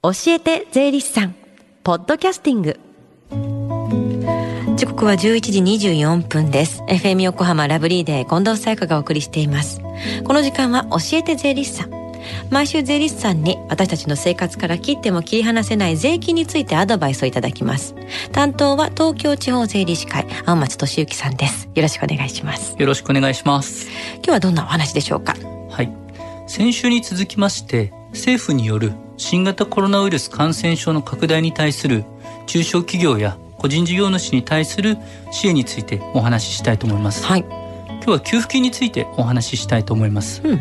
教えて税理士さん。ポッドキャスティング。時刻は11時24分です。FM 横浜ラブリーデー近藤沙耶香がお送りしています。この時間は教えて税理士さん。毎週税理士さんに私たちの生活から切っても切り離せない税金についてアドバイスをいただきます。担当は東京地方税理士会青松俊之さんです。よろしくお願いします。よろしくお願いします。今日はどんなお話でしょうか？はい。先週に続きまして政府による新型コロナウイルス感染症の拡大に対する中小企業や個人事業主に対する支援についてお話ししたいと思います。はい。今日は給付金についてお話ししたいと思います。うん、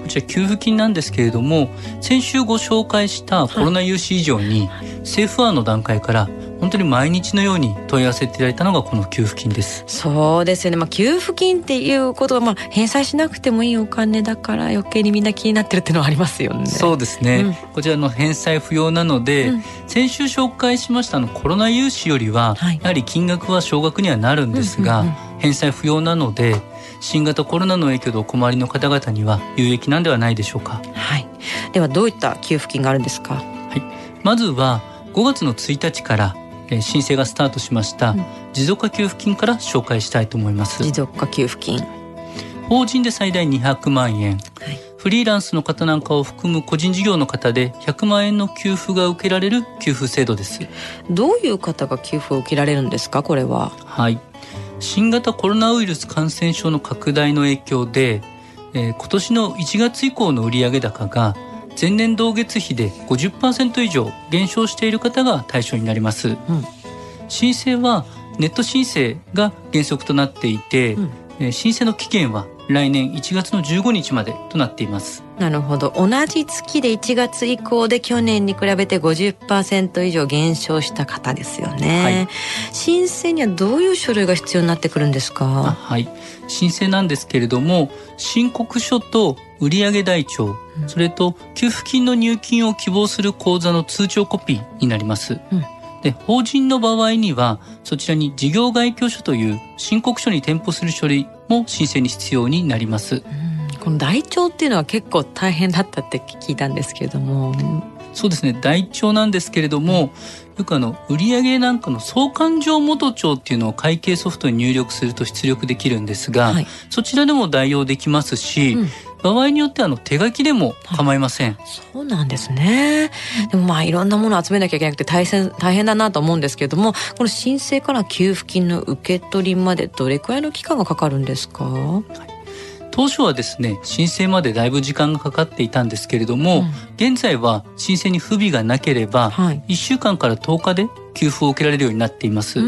こちら給付金なんですけれども、先週ご紹介したコロナ融資以上に、政府案の段階から本当に毎日のように問い合わせていただいたのがこの給付金です。そうですよね、まあ、給付金っていうことは、まあ、返済しなくてもいいお金だから余計にみんな気になってるっていうのはありますよね。そうですね、うん、こちらの返済不要なので、うん、先週紹介しましたのコロナ融資よりは、はい、やはり金額は少額にはなるんですが、うんうんうん、返済不要なので新型コロナの影響でお困りの方々には有益なんではないでしょうか。はい。ではどういった給付金があるんですか？はい。まずは5月の1日からえ申請がスタートしました持続化給付金から紹介したいと思います。持続化給付金。法人で最大200万円。はいフリーランスの方なんかを含む個人事業の方で100万円の給付が受けられる給付制度です。どういう方が給付を受けられるんですかこれは？はい。新型コロナウイルス感染症の拡大の影響で、えー、今年の1月以降の売上高が前年同月比で50%以上減少している方が対象になります、うん、申請はネット申請が原則となっていて、うん、申請の期限は来年1月の15日までとなっています。なるほど。同じ月で1月以降で去年に比べて50%以上減少した方ですよね、はい、申請にはどういう書類が必要になってくるんですか？はい。申請なんですけれども申告書と売上台帳、うん、それと給付金の入金を希望する口座の通帳コピーになります、うん。で法人の場合にはそちらに事業概況書という申告書に添付する書類も申請に必要になります。この台帳っていうのは結構大変だったって聞いたんですけれども。そうですね。台帳なんですけれども、よくあの売上なんかの相関上元帳っていうのを会計ソフトに入力すると出力できるんですが、はい、そちらでも代用できますし、うん場合によってはあの手書きでも構いません、そうなんですね。でもまあいろんなものを集めなきゃいけなくて大変大変だなと思うんですけれどもこの申請から給付金の受け取りまでどれくらいの期間がかかるんですか、はい。当初はですね申請までだいぶ時間がかかっていたんですけれども、うん、現在は申請に不備がなければ、はい、1週間から10日で給付を受けられるようになっています。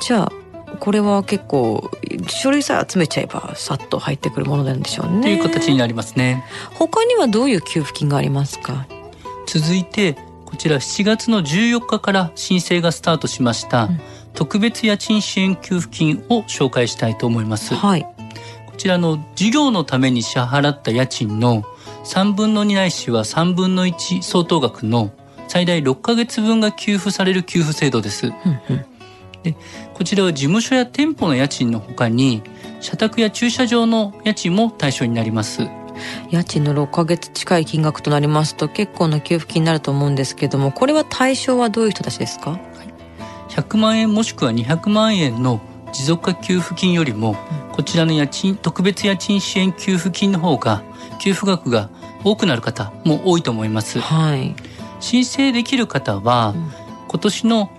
じゃあこれは結構書類さえ集めちゃえばさっと入ってくるものなんでしょうね。という形になりますね。他にはどういう給付金がありますか？続いてこちら7月の14日から申請がスタートしました、うん、特別家賃支援給付金を紹介したいと思います。はい、こちらの事業のために支払った家賃の3分の2ないしは3分の1相当額の最大6ヶ月分が給付される給付制度です。うんうんでこちらは事務所や店舗の家賃のほかに社宅や駐車場の家賃も対象になります。家賃の6ヶ月近い金額となりますと結構な給付金になると思うんですけどもこれは対象はどういう人たちですか、はい、100万円もしくは200万円の持続化給付金よりも、こちらの家賃特別家賃支援給付金の方が給付額が多くなる方も多いと思います。はい、申請できる方は、うん、今年の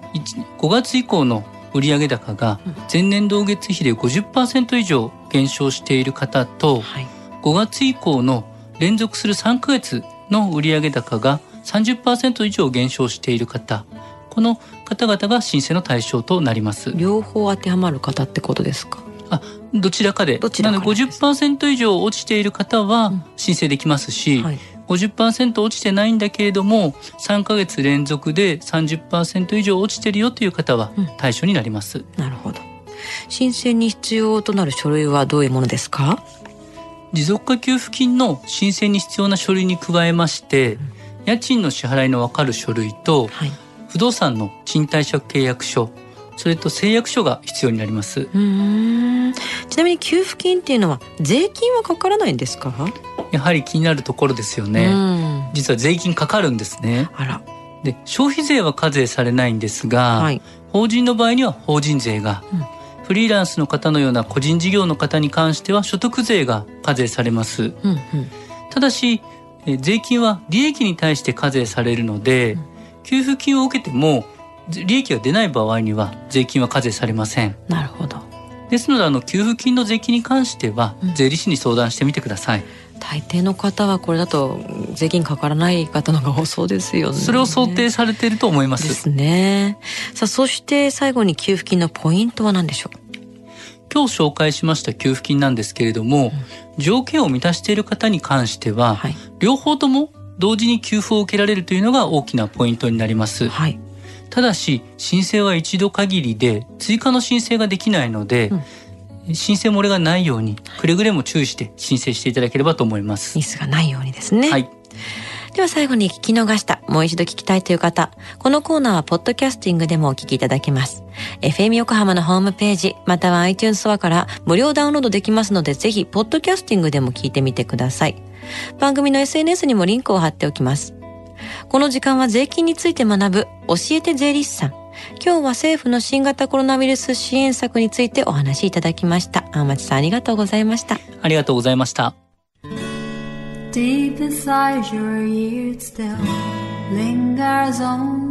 5月以降の売上高が前年同月比で50%以上減少している方と、5月以降の連続する3ヶ月の売上高が30%以上減少している方この方々が申請の対象となります。両方当てはまる方ってことですか？あどちらかで。どちらかで50%以上落ちている方は申請できますし、うんはい50%落ちてないんだけれども3ヶ月連続で30%以上落ちてるよという方は対象になります、うん、なるほど。申請に必要となる書類はどういうものですか？持続化給付金の申請に必要な書類に加えまして、うん、家賃の支払いの分かる書類と、はい、不動産の賃貸借契約書それと誓約書が必要になりますちなみに給付金っていうのは税金はかからないんですか？やはり気になるところですよね。実は税金かかるんですね。あら。で消費税は課税されないんですが、はい。法人の場合には法人税が、うんフリーランスの方のような個人事業の方に関しては所得税が課税されます。うんうん。ただし、えー税金は利益に対して課税されるので、給付金を受けてもぜ利益が出ない場合には税金は課税されません。なるほど。ですのであの給付金の税金に関してはうん税理士に相談してみてください。大抵の方はこれだと税金かからない方の方が多そうですよね。それを想定されていると思いま。ですすね。さあ、そして最後に給付金のポイントは何でしょ今日紹介しました給付金なんですけれども、条件を満たしている方に関してうは、はい。両方とも同時に給付を受けられるというのが大きなポイントになります。はい。ただし申請は一度限りで追加の申請ができないので、申請漏れがないようにくれぐれも注意して申請していただければと思います。ミスがないようにですね。はい。では最後に聞き逃した、もう一度聞きたいという方、このコーナーはポッドキャスティングでもお聞きいただけます。FM 横浜のホームページ、または iTunes ストアから無料ダウンロードできますので、ぜひ、ポッドキャスティングでも聞いてみてください。番組の SNS にもリンクを貼っておきます。この時間は税金について学ぶ、教えて税理士さん。今日は政府の新型コロナウイルス支援策についてお話しいただきました。青町さんありがとうございました。ありがとうございました。Deep inside your ear it still lingers on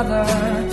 another.